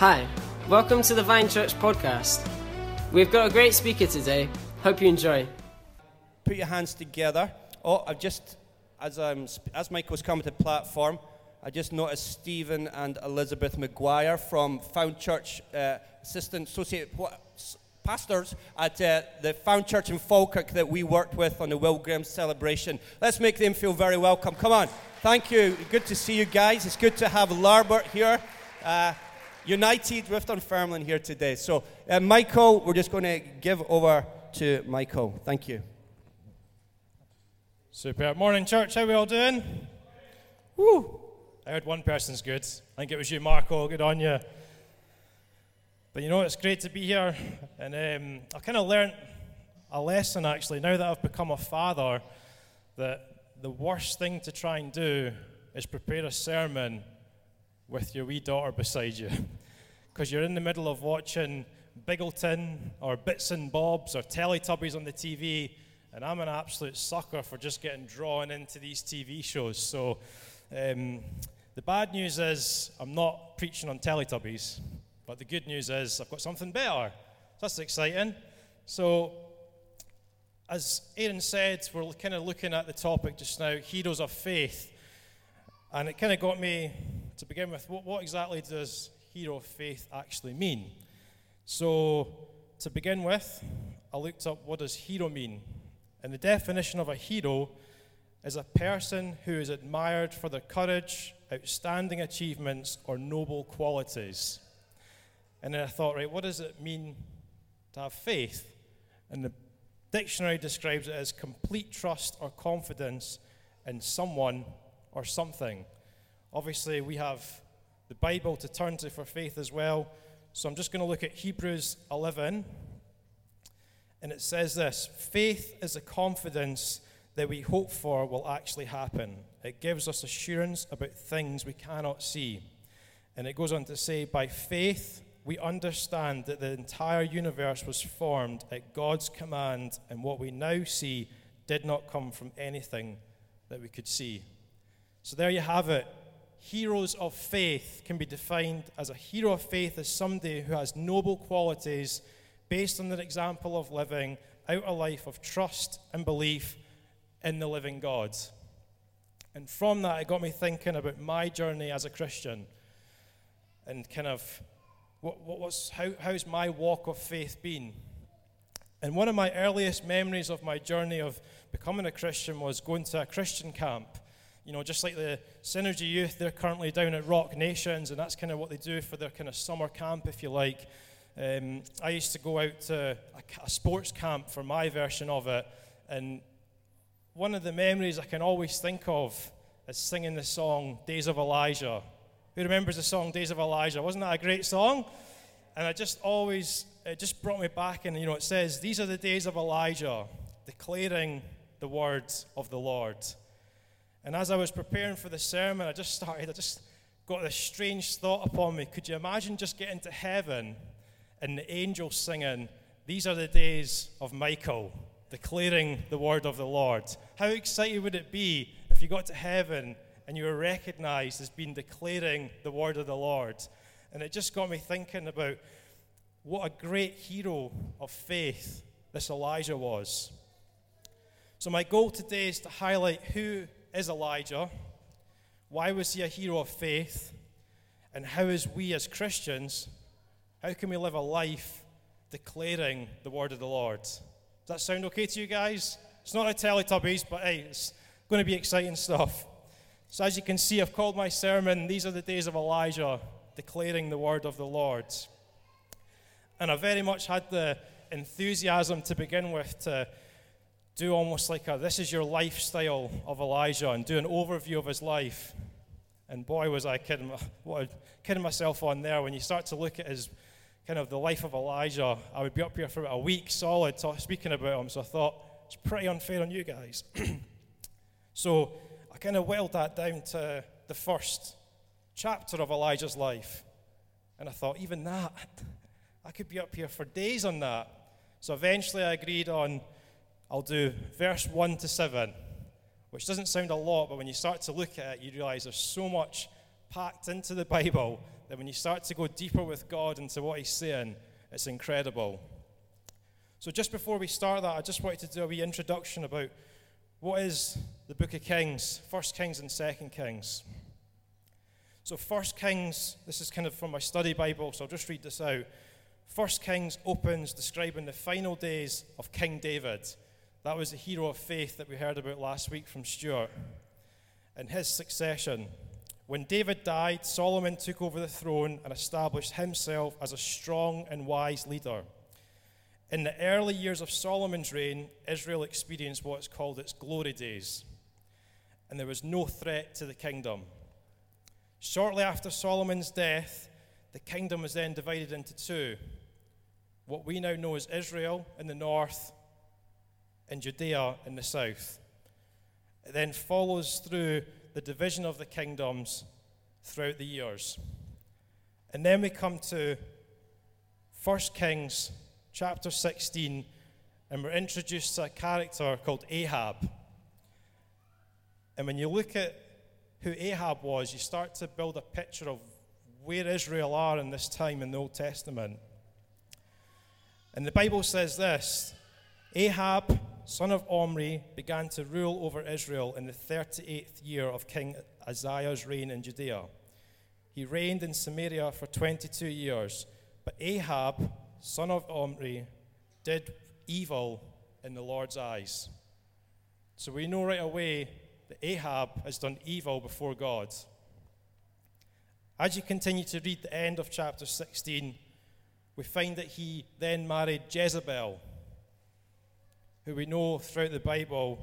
Hi, welcome to the Vine Church podcast. We've got a great speaker today. Hope you enjoy. Put your hands together. Oh, I've just, as, I'm, as Mike was coming to platform, I just noticed Stephen and Elizabeth McGuire from Found Church, uh, assistant associate pastors at uh, the Found Church in Falkirk that we worked with on the Will Graham celebration. Let's make them feel very welcome. Come on. Thank you. Good to see you guys. It's good to have Larbert here. Uh, United with Dunfermline here today. So, uh, Michael, we're just going to give over to Michael. Thank you. Super. Morning, church. How we all doing? Woo! I heard one person's good. I think it was you, Marco. Good on you. But you know, it's great to be here. And um, I kind of learned a lesson actually, now that I've become a father, that the worst thing to try and do is prepare a sermon with your wee daughter beside you. Because you're in the middle of watching Biggleton or Bits and Bobs or Teletubbies on the TV, and I'm an absolute sucker for just getting drawn into these TV shows. So um, the bad news is I'm not preaching on Teletubbies, but the good news is I've got something better. That's exciting. So, as Aaron said, we're kind of looking at the topic just now heroes of faith. And it kind of got me to begin with what, what exactly does hero of faith actually mean? So, to begin with, I looked up what does hero mean. And the definition of a hero is a person who is admired for their courage, outstanding achievements, or noble qualities. And then I thought, right, what does it mean to have faith? And the dictionary describes it as complete trust or confidence in someone or something. Obviously, we have the Bible to turn to for faith as well. So I'm just going to look at Hebrews 11. And it says this faith is a confidence that we hope for will actually happen. It gives us assurance about things we cannot see. And it goes on to say, by faith, we understand that the entire universe was formed at God's command, and what we now see did not come from anything that we could see. So there you have it. Heroes of faith can be defined as a hero of faith as somebody who has noble qualities based on their example of living out a life of trust and belief in the living God. And from that, it got me thinking about my journey as a Christian and kind of what, what was, how, how's my walk of faith been? And one of my earliest memories of my journey of becoming a Christian was going to a Christian camp. You know, just like the Synergy Youth, they're currently down at Rock Nations, and that's kind of what they do for their kind of summer camp, if you like. Um, I used to go out to a, a sports camp for my version of it, and one of the memories I can always think of is singing the song Days of Elijah. Who remembers the song Days of Elijah? Wasn't that a great song? And I just always, it just brought me back, and you know, it says, These are the days of Elijah, declaring the words of the Lord. And as I was preparing for the sermon, I just started, I just got this strange thought upon me. Could you imagine just getting to heaven and the angels singing, These are the days of Michael, declaring the word of the Lord? How excited would it be if you got to heaven and you were recognized as being declaring the word of the Lord? And it just got me thinking about what a great hero of faith this Elijah was. So, my goal today is to highlight who is Elijah, why was he a hero of faith, and how is we as Christians, how can we live a life declaring the word of the Lord? Does that sound okay to you guys? It's not a Teletubbies, but hey, it's going to be exciting stuff. So, as you can see, I've called my sermon, These Are the Days of Elijah, declaring the word of the Lord. And I very much had the enthusiasm to begin with to do almost like a this is your lifestyle of Elijah and do an overview of his life. And boy, was I kidding, what, kidding myself on there. When you start to look at his kind of the life of Elijah, I would be up here for about a week solid talk, speaking about him. So I thought it's pretty unfair on you guys. so I kind of whittled that down to the first chapter of Elijah's life. And I thought, even that, I could be up here for days on that. So eventually I agreed on I'll do verse 1 to 7, which doesn't sound a lot, but when you start to look at it, you realize there's so much packed into the Bible that when you start to go deeper with God into what He's saying, it's incredible. So, just before we start that, I just wanted to do a wee introduction about what is the book of Kings, First Kings and Second Kings. So, First Kings, this is kind of from my study Bible, so I'll just read this out. First Kings opens describing the final days of King David. That was the hero of faith that we heard about last week from Stuart. And his succession. When David died, Solomon took over the throne and established himself as a strong and wise leader. In the early years of Solomon's reign, Israel experienced what's called its glory days, and there was no threat to the kingdom. Shortly after Solomon's death, the kingdom was then divided into two what we now know as Israel in the north and Judea in the south. It then follows through the division of the kingdoms throughout the years. And then we come to 1 Kings chapter 16, and we're introduced to a character called Ahab. And when you look at who Ahab was, you start to build a picture of where Israel are in this time in the Old Testament. And the Bible says this Ahab, son of Omri, began to rule over Israel in the 38th year of King Uzziah's reign in Judea. He reigned in Samaria for 22 years, but Ahab, son of Omri, did evil in the Lord's eyes. So we know right away that Ahab has done evil before God. As you continue to read the end of chapter 16, we find that he then married Jezebel, who we know throughout the Bible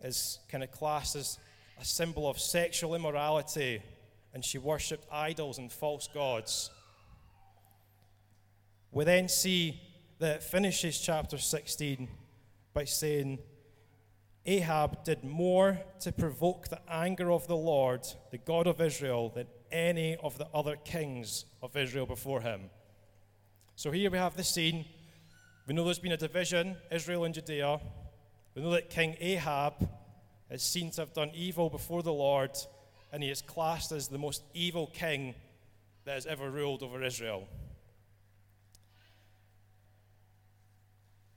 is kind of classed as a symbol of sexual immorality, and she worshipped idols and false gods. We then see that it finishes chapter 16 by saying, Ahab did more to provoke the anger of the Lord, the God of Israel, than any of the other kings of Israel before him. So here we have the scene. We know there's been a division, Israel and Judea. We know that King Ahab is seen to have done evil before the Lord, and he is classed as the most evil king that has ever ruled over Israel.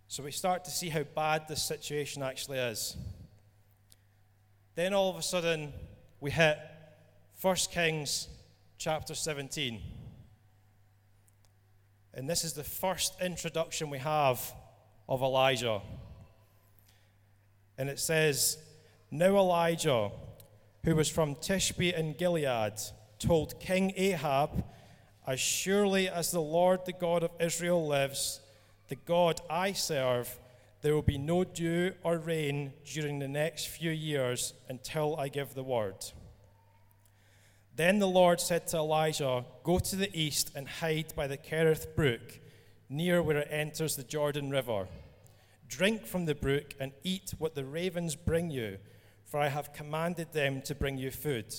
So we start to see how bad this situation actually is. Then all of a sudden, we hit 1 Kings chapter 17. And this is the first introduction we have of Elijah. And it says, Now Elijah, who was from Tishbe in Gilead, told King Ahab, As surely as the Lord, the God of Israel, lives, the God I serve, there will be no dew or rain during the next few years until I give the word. Then the Lord said to Elijah, Go to the east and hide by the Kerith brook, near where it enters the Jordan River. Drink from the brook and eat what the ravens bring you, for I have commanded them to bring you food.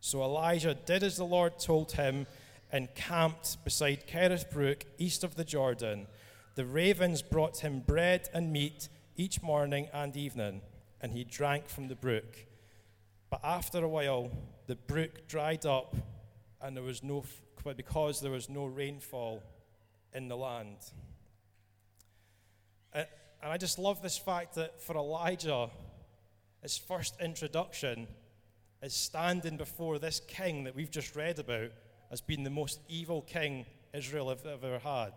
So Elijah did as the Lord told him and camped beside Kerith brook, east of the Jordan. The ravens brought him bread and meat each morning and evening, and he drank from the brook. But after a while, the brook dried up, and there was no, because there was no rainfall in the land. Uh, and I just love this fact that for Elijah, his first introduction is standing before this king that we've just read about as being the most evil king Israel have ever had.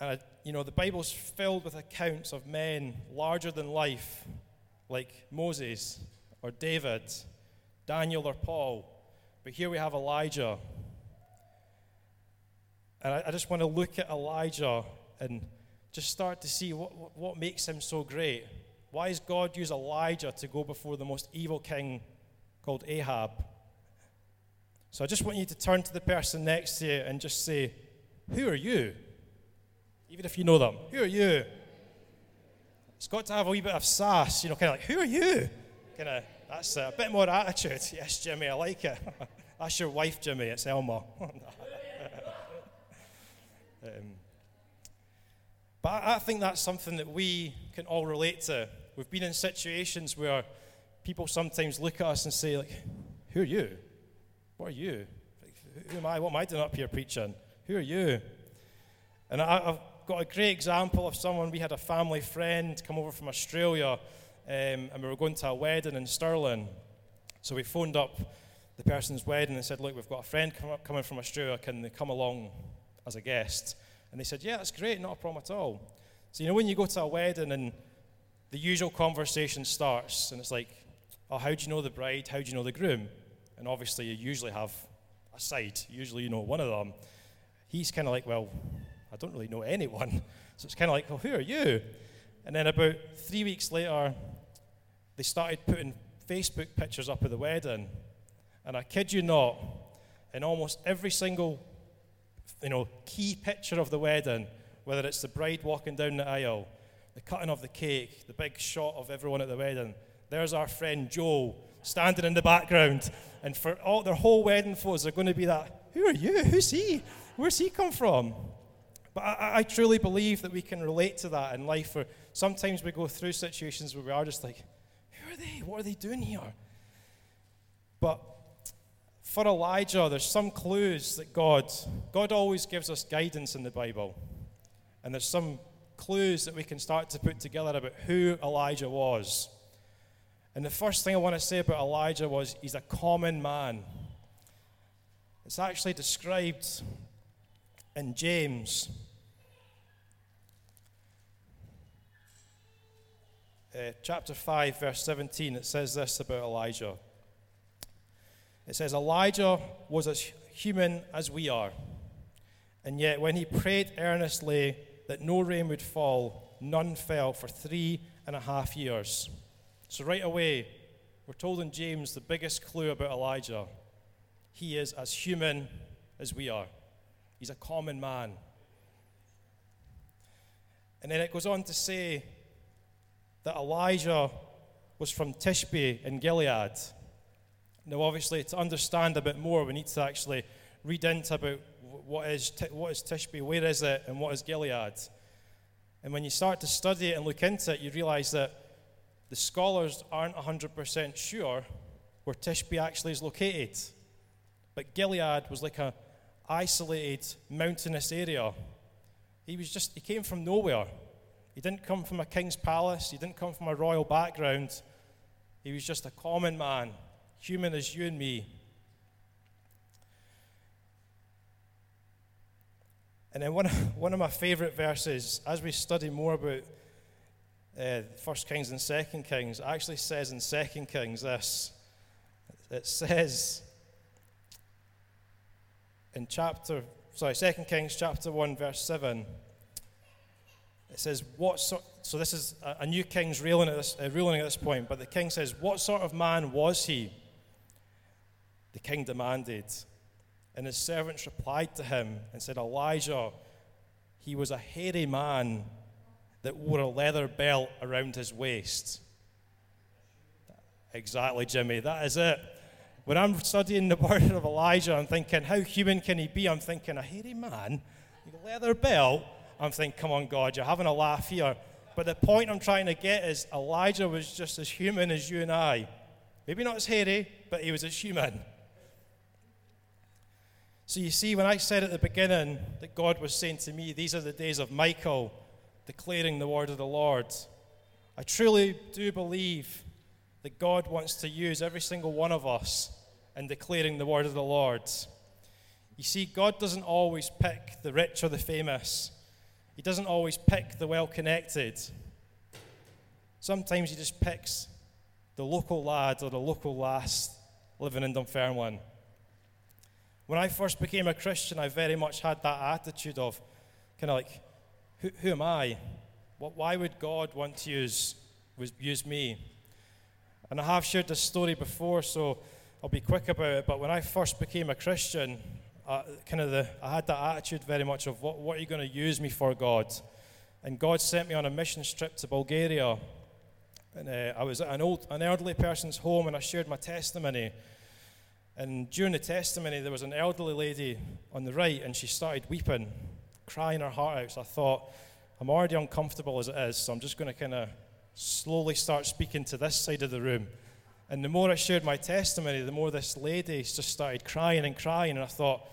And, uh, you know, the Bible's filled with accounts of men larger than life, like Moses or David, Daniel or Paul. But here we have Elijah. And I, I just want to look at Elijah and just start to see what, what, what makes him so great. Why does God use Elijah to go before the most evil king called Ahab? So I just want you to turn to the person next to you and just say, Who are you? even if you know them. Who are you? It's got to have a wee bit of sass, you know, kind of like, who are you? Kind of, that's a bit more attitude. Yes, Jimmy, I like it. that's your wife, Jimmy. It's Elma. um, but I think that's something that we can all relate to. We've been in situations where people sometimes look at us and say, like, who are you? What are you? Who am I? What am I doing up here preaching? Who are you? And I, have got a great example of someone. We had a family friend come over from Australia, um, and we were going to a wedding in Stirling. So we phoned up the person's wedding and said, Look, we've got a friend up, coming from Australia. Can they come along as a guest? And they said, Yeah, that's great, not a problem at all. So, you know, when you go to a wedding and the usual conversation starts, and it's like, oh, how do you know the bride? How do you know the groom? And obviously, you usually have a side. Usually, you know one of them. He's kind of like, well, I don't really know anyone. So it's kind of like, well, who are you? And then about three weeks later, they started putting Facebook pictures up of the wedding. And I kid you not, in almost every single you know, key picture of the wedding, whether it's the bride walking down the aisle, the cutting of the cake, the big shot of everyone at the wedding, there's our friend Joe standing in the background. And for all their whole wedding photos, they're going to be that, who are you? Who's he? Where's he come from? But I, I truly believe that we can relate to that in life where sometimes we go through situations where we are just like, who are they? What are they doing here? But for Elijah, there's some clues that God, God always gives us guidance in the Bible. And there's some clues that we can start to put together about who Elijah was. And the first thing I want to say about Elijah was he's a common man. It's actually described in James. Uh, chapter 5, verse 17, it says this about Elijah. It says, Elijah was as human as we are, and yet when he prayed earnestly that no rain would fall, none fell for three and a half years. So, right away, we're told in James the biggest clue about Elijah. He is as human as we are, he's a common man. And then it goes on to say that Elijah was from Tishbe in Gilead. Now, obviously, to understand a bit more, we need to actually read into about what is, what is Tishbe, where is it, and what is Gilead. And when you start to study it and look into it, you realize that the scholars aren't 100% sure where Tishbe actually is located. But Gilead was like a isolated mountainous area. He was just he came from nowhere. He didn't come from a king's palace, he didn't come from a royal background. He was just a common man, human as you and me. And then one of, one of my favorite verses, as we study more about uh, First Kings and Second Kings actually says in Second Kings this. It says in chapter, sorry, Second Kings chapter one verse seven. It says, "What sort?" So this is a, new king's ruling at this, uh, ruling at this point. But the king says, "What sort of man was he?" The king demanded, and his servants replied to him and said, "Elijah, he was a hairy man." that wore a leather belt around his waist. Exactly, Jimmy. That is it. When I'm studying the word of Elijah, I'm thinking, how human can he be? I'm thinking, a hairy man, leather belt. I'm thinking, come on, God, you're having a laugh here. But the point I'm trying to get is Elijah was just as human as you and I. Maybe not as hairy, but he was as human. So you see, when I said at the beginning that God was saying to me, These are the days of Michael, declaring the word of the Lord. I truly do believe that God wants to use every single one of us in declaring the word of the Lord. You see, God doesn't always pick the rich or the famous, He doesn't always pick the well connected. Sometimes He just picks the local lad or the local lass living in Dunfermline. When I first became a Christian, I very much had that attitude of kind of like, who, who am I? What, why would God want to use, use me? And I have shared this story before, so I'll be quick about it. But when I first became a Christian, uh, kind of the, I had that attitude very much of what, what are you going to use me for, God? And God sent me on a mission trip to Bulgaria. And uh, I was at an, old, an elderly person's home, and I shared my testimony. And during the testimony, there was an elderly lady on the right, and she started weeping crying her heart out. So I thought, I'm already uncomfortable as it is, so I'm just going to kind of slowly start speaking to this side of the room. And the more I shared my testimony, the more this lady just started crying and crying. And I thought,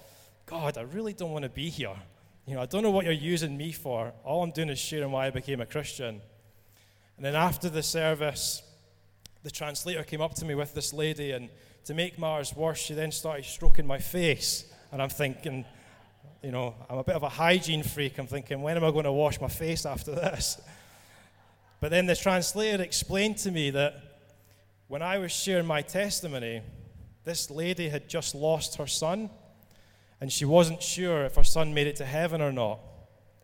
God, I really don't want to be here. You know, I don't know what you're using me for. All I'm doing is sharing why I became a Christian. And then after the service, the translator came up to me with this lady, and to make matters worse, she then started stroking my face. And I'm thinking, you know, I'm a bit of a hygiene freak. I'm thinking, when am I going to wash my face after this? But then the translator explained to me that when I was sharing my testimony, this lady had just lost her son, and she wasn't sure if her son made it to heaven or not.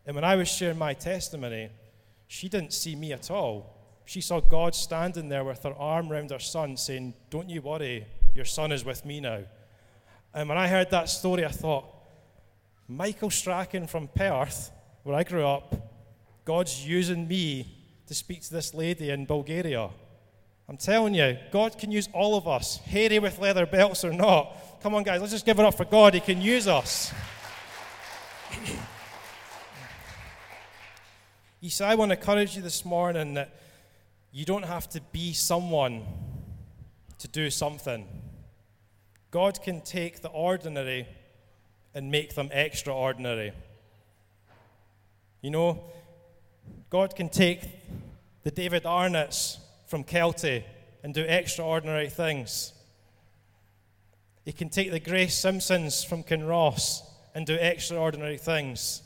And when I was sharing my testimony, she didn't see me at all. She saw God standing there with her arm around her son, saying, Don't you worry, your son is with me now. And when I heard that story, I thought, Michael Strachan from Perth, where I grew up, God's using me to speak to this lady in Bulgaria. I'm telling you, God can use all of us, hairy with leather belts or not. Come on, guys, let's just give it up for God. He can use us. you see, I want to encourage you this morning that you don't have to be someone to do something. God can take the ordinary and make them extraordinary. You know, God can take the David Arnotts from Kelty and do extraordinary things. He can take the Grace Simpsons from Kinross and do extraordinary things.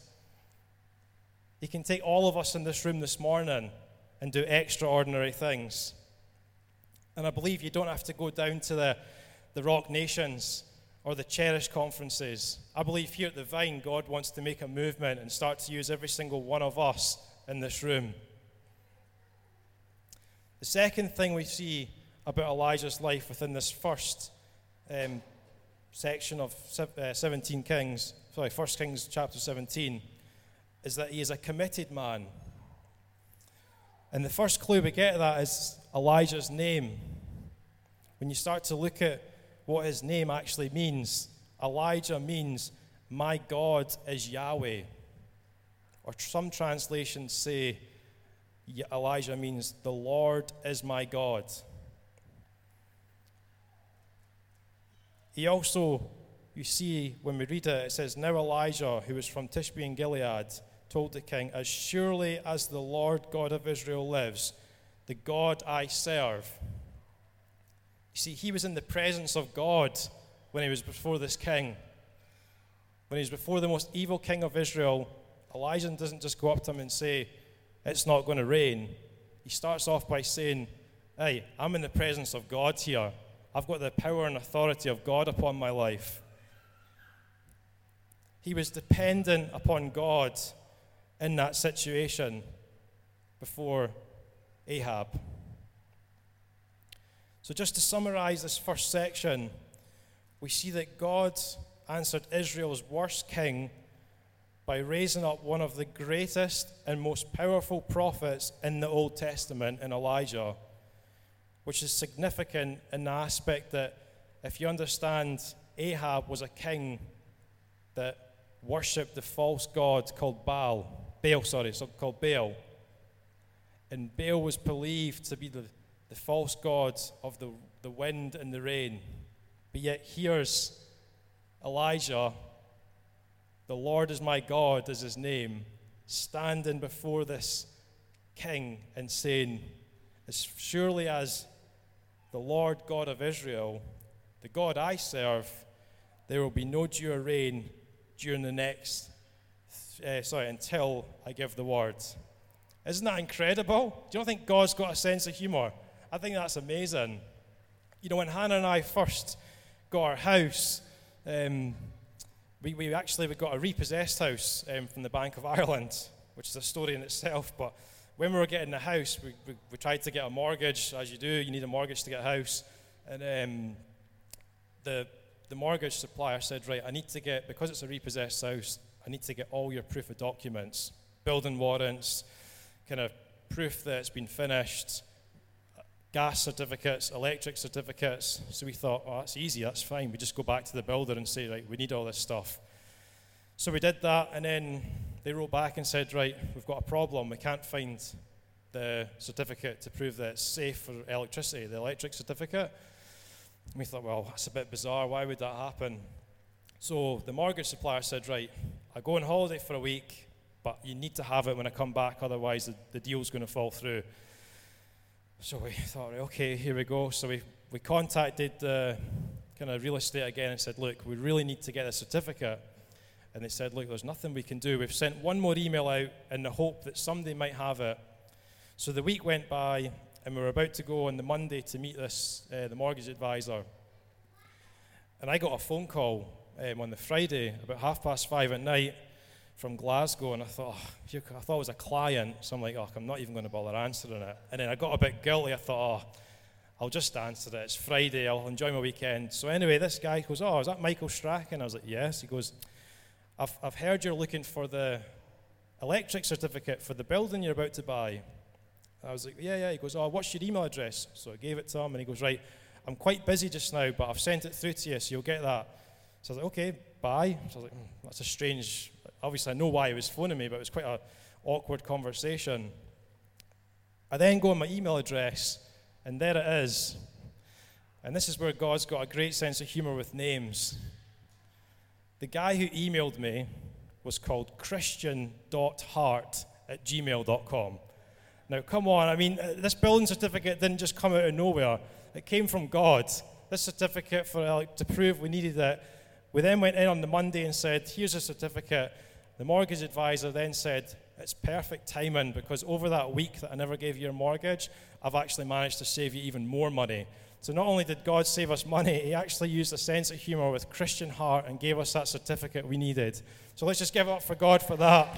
He can take all of us in this room this morning and do extraordinary things. And I believe you don't have to go down to the, the Rock Nations or the Cherish conferences. I believe here at the Vine, God wants to make a movement and start to use every single one of us in this room. The second thing we see about Elijah's life within this first um, section of uh, 17 Kings, sorry, 1 Kings chapter 17, is that he is a committed man. And the first clue we get of that is Elijah's name. When you start to look at what his name actually means, Elijah means, My God is Yahweh. Or some translations say, Elijah means, The Lord is my God. He also, you see, when we read it, it says, Now Elijah, who was from Tishbe in Gilead, told the king, As surely as the Lord God of Israel lives, the God I serve. You see, he was in the presence of God when he was before this king. When he was before the most evil king of Israel, Elijah doesn't just go up to him and say, it's not going to rain, he starts off by saying, Hey, I'm in the presence of God here. I've got the power and authority of God upon my life. He was dependent upon God in that situation before Ahab. So, just to summarize this first section, we see that God answered Israel's worst king by raising up one of the greatest and most powerful prophets in the Old Testament, in Elijah, which is significant in the aspect that if you understand, Ahab was a king that worshipped the false god called Baal, Baal, sorry, so called Baal. And Baal was believed to be the, the false god of the, the wind and the rain. But yet here's Elijah the Lord is my God is his name, standing before this king and saying, As surely as the Lord God of Israel, the God I serve, there will be no dew or rain during the next, uh, sorry, until I give the word. Isn't that incredible? Do you not think God's got a sense of humor? I think that's amazing. You know, when Hannah and I first got our house, um, we, we actually we got a repossessed house um, from the Bank of Ireland, which is a story in itself. But when we were getting the house, we, we, we tried to get a mortgage, as you do. You need a mortgage to get a house, and um, the the mortgage supplier said, right, I need to get because it's a repossessed house. I need to get all your proof of documents, building warrants, kind of proof that it's been finished, gas certificates, electric certificates. So we thought, oh, that's easy, that's fine. We just go back to the builder and say, right, we need all this stuff. So we did that, and then they wrote back and said, right, we've got a problem. We can't find the certificate to prove that it's safe for electricity, the electric certificate. And we thought, well, that's a bit bizarre. Why would that happen? So the mortgage supplier said, right, I go on holiday for a week, but you need to have it when I come back, otherwise the, the deal's going to fall through. So we thought, okay, here we go. So we, we contacted the kind of real estate again and said, look, we really need to get a certificate. And they said, look, there's nothing we can do. We've sent one more email out in the hope that somebody might have it. So the week went by, and we were about to go on the Monday to meet this, uh, the mortgage advisor. And I got a phone call um, on the Friday about half past five at night from Glasgow, and I thought, oh, I thought it was a client, so I'm like, oh, I'm not even going to bother answering it. And then I got a bit guilty. I thought, oh, I'll just answer it. It's Friday. I'll enjoy my weekend. So anyway, this guy goes, oh, is that Michael Strachan? I was like, yes. He goes, I've, I've heard you're looking for the electric certificate for the building you're about to buy. I was like, yeah, yeah. He goes, oh, what's your email address? So I gave it to him, and he goes, right, I'm quite busy just now, but I've sent it through to you, so you'll get that. So I was like, okay, bye. So I was like, mm, that's a strange obviously I know why he was phoning me, but it was quite an awkward conversation. I then go on my email address, and there it is. And this is where God's got a great sense of humor with names. The guy who emailed me was called christian.hart at gmail.com. Now, come on, I mean, uh, this building certificate didn't just come out of nowhere, it came from God. This certificate for like, to prove we needed it. We then went in on the Monday and said, Here's a certificate. The mortgage advisor then said, It's perfect timing because over that week that I never gave you your mortgage, I've actually managed to save you even more money. So not only did God save us money, He actually used a sense of humor with Christian heart and gave us that certificate we needed. So let's just give up for God for that.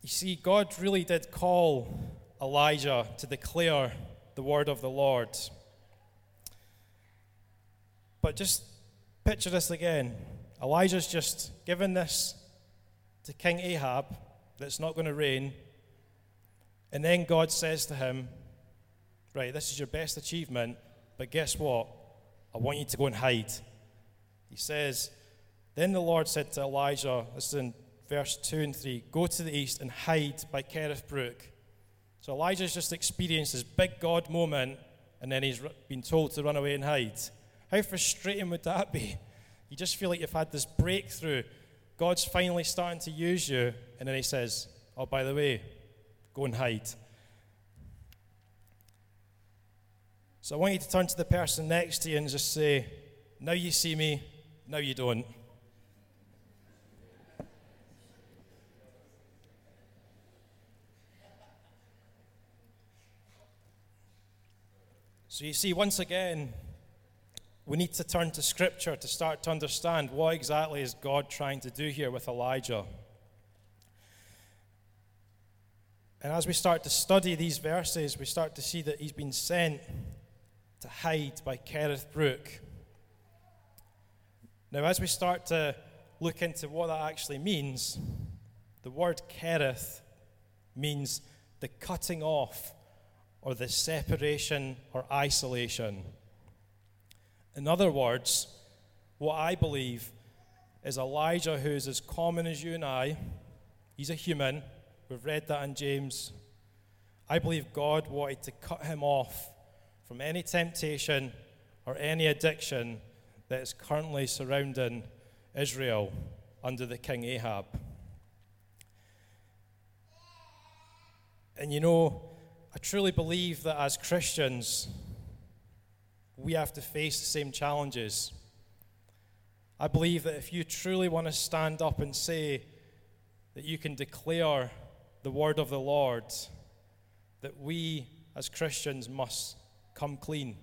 you see, God really did call Elijah to declare the word of the Lord. But just picture this again. Elijah's just given this to King Ahab that it's not going to rain. And then God says to him, Right, this is your best achievement, but guess what? I want you to go and hide. He says, Then the Lord said to Elijah, this is in verse 2 and 3, Go to the east and hide by Kerith Brook. So Elijah's just experienced this big God moment, and then he's been told to run away and hide. How frustrating would that be? You just feel like you've had this breakthrough. God's finally starting to use you, and then he says, Oh, by the way, go and hide. So I want you to turn to the person next to you and just say, Now you see me, now you don't. So you see, once again, we need to turn to Scripture to start to understand what exactly is God trying to do here with Elijah. And as we start to study these verses, we start to see that he's been sent to hide by Kerith Brook. Now, as we start to look into what that actually means, the word Kerith means the cutting off or the separation or isolation. In other words, what I believe is Elijah, who's as common as you and I, he's a human. We've read that in James. I believe God wanted to cut him off from any temptation or any addiction that is currently surrounding Israel under the king Ahab. And you know, I truly believe that as Christians, we have to face the same challenges. I believe that if you truly want to stand up and say that you can declare the word of the Lord, that we as Christians must come clean.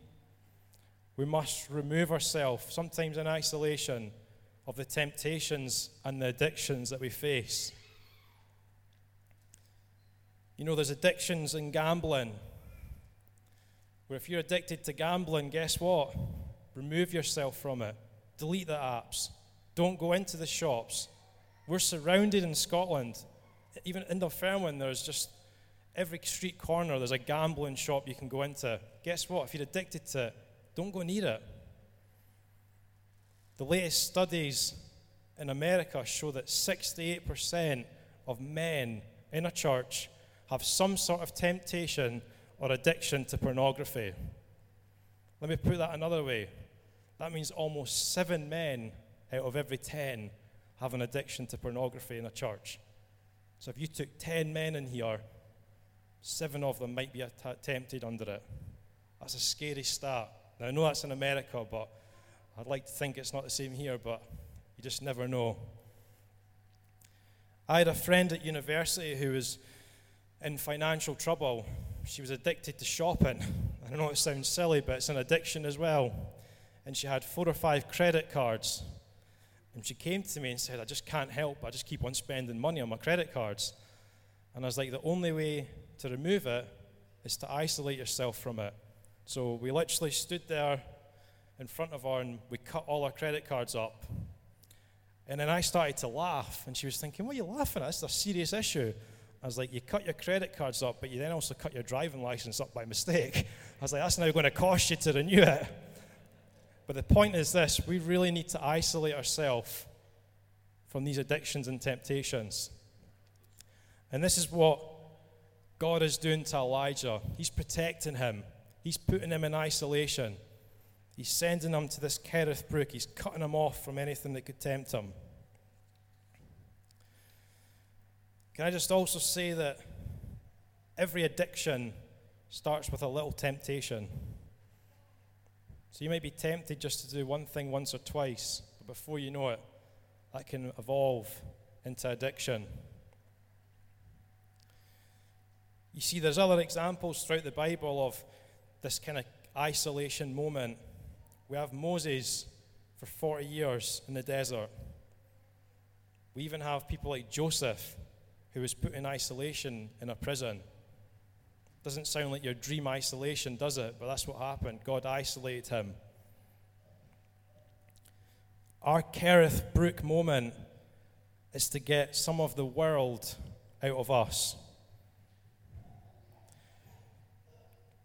We must remove ourselves, sometimes in isolation, of the temptations and the addictions that we face. You know, there's addictions in gambling. Where if you're addicted to gambling, guess what? Remove yourself from it. Delete the apps. Don't go into the shops. We're surrounded in Scotland. Even in Dunfermline, there's just every street corner, there's a gambling shop you can go into. Guess what? If you're addicted to it, don't go near it. The latest studies in America show that 68% of men in a church have some sort of temptation or addiction to pornography. Let me put that another way. That means almost seven men out of every 10 have an addiction to pornography in a church. So if you took 10 men in here, seven of them might be tempted under it. That's a scary stat. Now, I know that's in America, but I'd like to think it's not the same here, but you just never know. I had a friend at university who was in financial trouble. She was addicted to shopping. I know it sounds silly, but it's an addiction as well. And she had four or five credit cards. And she came to me and said, I just can't help. I just keep on spending money on my credit cards. And I was like, the only way to remove it is to isolate yourself from it. So we literally stood there in front of her and we cut all our credit cards up. And then I started to laugh, and she was thinking, What are you laughing at? It's a serious issue. I was like, You cut your credit cards up, but you then also cut your driving license up by mistake. I was like, That's now going to cost you to renew it. But the point is this we really need to isolate ourselves from these addictions and temptations. And this is what God is doing to Elijah. He's protecting him, he's putting him in isolation. He's sending him to this Kerith brook. He's cutting him off from anything that could tempt him. Can I just also say that every addiction starts with a little temptation? So you might be tempted just to do one thing once or twice, but before you know it, that can evolve into addiction. You see, there's other examples throughout the Bible of this kind of isolation moment. We have Moses for 40 years in the desert. We even have people like Joseph, who was put in isolation in a prison. Doesn't sound like your dream isolation, does it? But that's what happened. God isolated him. Our Kerith Brook moment is to get some of the world out of us.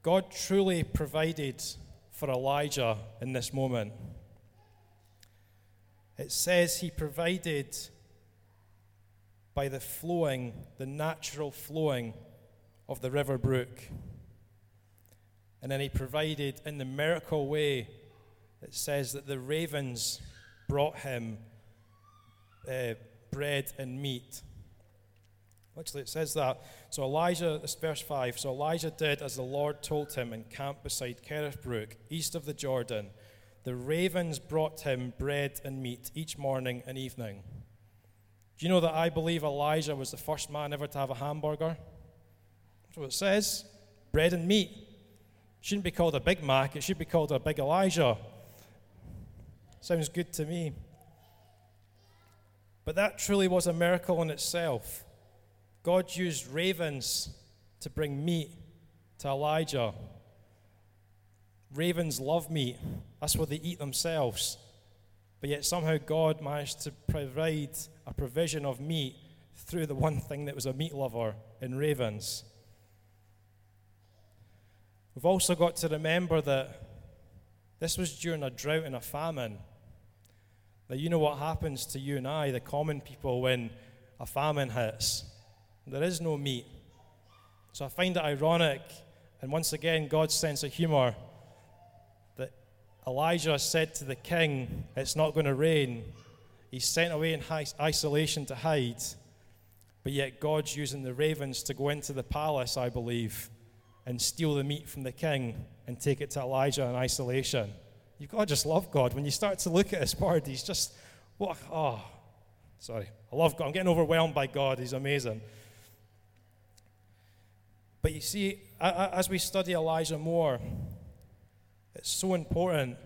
God truly provided for Elijah in this moment. It says he provided by the flowing, the natural flowing of the river brook. And then he provided in the miracle way, it says that the ravens brought him uh, bread and meat. Actually, it says that. So Elijah, this verse 5. So Elijah did as the Lord told him and camped beside Kerith Brook, east of the Jordan. The ravens brought him bread and meat each morning and evening. Do you know that I believe Elijah was the first man ever to have a hamburger? That's what it says. Bread and meat. Shouldn't be called a Big Mac, it should be called a Big Elijah. Sounds good to me. But that truly was a miracle in itself. God used ravens to bring meat to Elijah. Ravens love meat, that's what they eat themselves. But yet somehow God managed to provide a provision of meat through the one thing that was a meat lover in ravens. We've also got to remember that this was during a drought and a famine. Now, you know what happens to you and I, the common people, when a famine hits. There is no meat. So I find it ironic, and once again, God's sense of humor, Elijah said to the king, It's not going to rain. He's sent away in isolation to hide, but yet God's using the ravens to go into the palace, I believe, and steal the meat from the king and take it to Elijah in isolation. You've got to just love God. When you start to look at his word, he's just, what, oh, sorry. I love God. I'm getting overwhelmed by God. He's amazing. But you see, as we study Elijah more, it's so important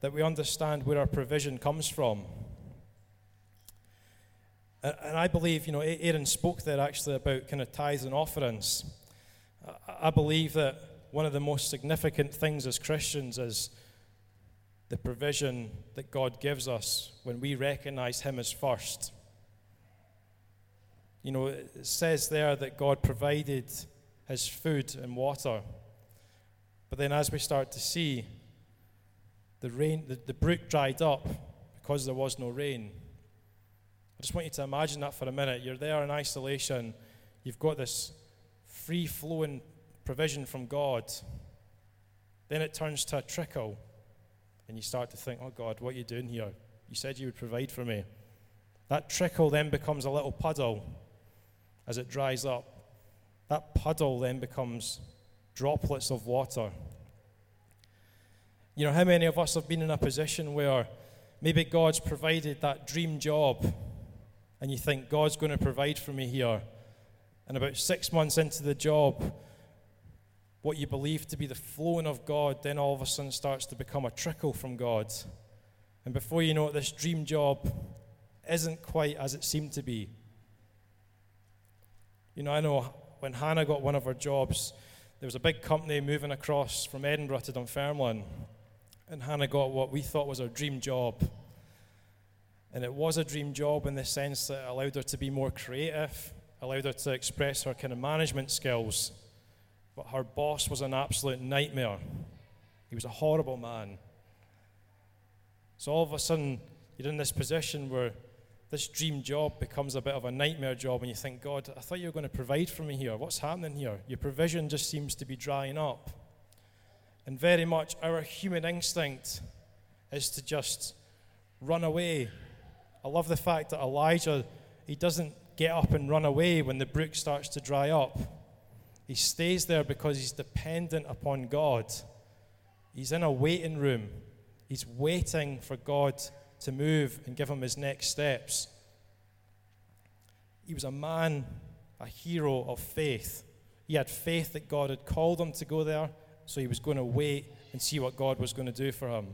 that we understand where our provision comes from. And I believe, you know, Aaron spoke there actually about kind of tithes and offerings. I believe that one of the most significant things as Christians is the provision that God gives us when we recognize Him as first. You know, it says there that God provided His food and water. But then as we start to see, the rain, the, the brook dried up because there was no rain. I just want you to imagine that for a minute. You're there in isolation, you've got this free flowing provision from God. Then it turns to a trickle, and you start to think, oh God, what are you doing here? You said you would provide for me. That trickle then becomes a little puddle as it dries up. That puddle then becomes droplets of water. You know, how many of us have been in a position where maybe God's provided that dream job and you think God's going to provide for me here? And about six months into the job, what you believe to be the flowing of God then all of a sudden starts to become a trickle from God. And before you know it, this dream job isn't quite as it seemed to be. You know, I know when Hannah got one of her jobs, there was a big company moving across from Edinburgh to Dunfermline, and Hannah got what we thought was her dream job. And it was a dream job in the sense that it allowed her to be more creative, allowed her to express her kind of management skills. But her boss was an absolute nightmare. He was a horrible man. So all of a sudden, you're in this position where this dream job becomes a bit of a nightmare job, and you think, God, I thought you were going to provide for me here. What's happening here? Your provision just seems to be drying up. And very much our human instinct is to just run away. I love the fact that Elijah, he doesn't get up and run away when the brook starts to dry up. He stays there because he's dependent upon God. He's in a waiting room. He's waiting for God to move and give him his next steps. He was a man, a hero of faith. He had faith that God had called him to go there, so he was going to wait and see what God was going to do for him.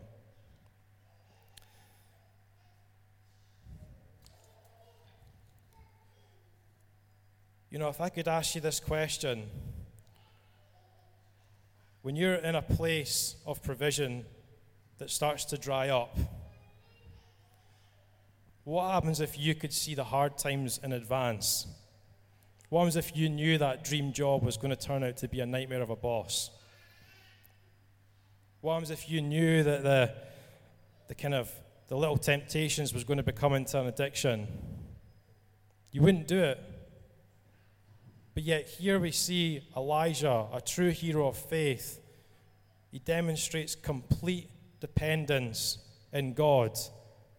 You know, if I could ask you this question when you're in a place of provision that starts to dry up, what happens if you could see the hard times in advance? What happens if you knew that dream job was going to turn out to be a nightmare of a boss? What happens if you knew that the, the kind of the little temptations was going to become into an addiction? You wouldn't do it. But yet, here we see Elijah, a true hero of faith. He demonstrates complete dependence in God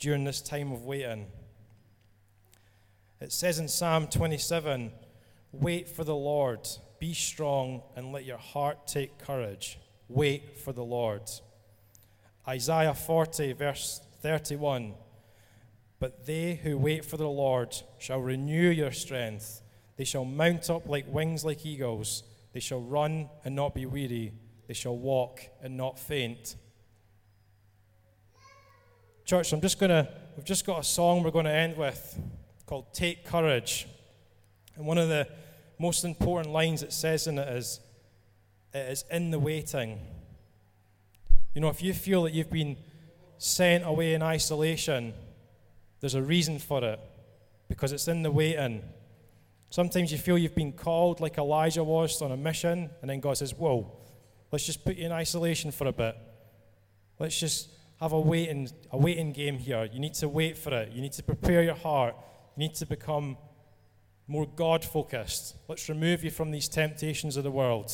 during this time of waiting. It says in Psalm 27 Wait for the Lord, be strong, and let your heart take courage. Wait for the Lord. Isaiah 40, verse 31 But they who wait for the Lord shall renew your strength. They shall mount up like wings like eagles. They shall run and not be weary. They shall walk and not faint. Church, I'm just going to, we've just got a song we're going to end with called Take Courage. And one of the most important lines it says in it is, It is in the waiting. You know, if you feel that you've been sent away in isolation, there's a reason for it because it's in the waiting. Sometimes you feel you've been called like Elijah was on a mission, and then God says, Whoa, let's just put you in isolation for a bit. Let's just have a waiting, a waiting game here. You need to wait for it. You need to prepare your heart. You need to become more God focused. Let's remove you from these temptations of the world.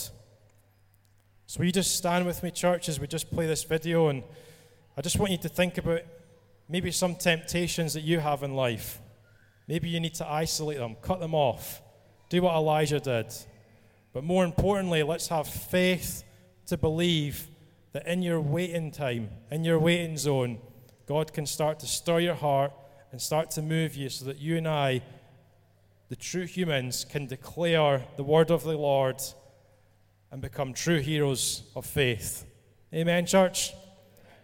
So, will you just stand with me, church, as we just play this video? And I just want you to think about maybe some temptations that you have in life. Maybe you need to isolate them, cut them off, do what Elijah did. But more importantly, let's have faith to believe that in your waiting time, in your waiting zone, God can start to stir your heart and start to move you so that you and I, the true humans, can declare the word of the Lord and become true heroes of faith. Amen, church?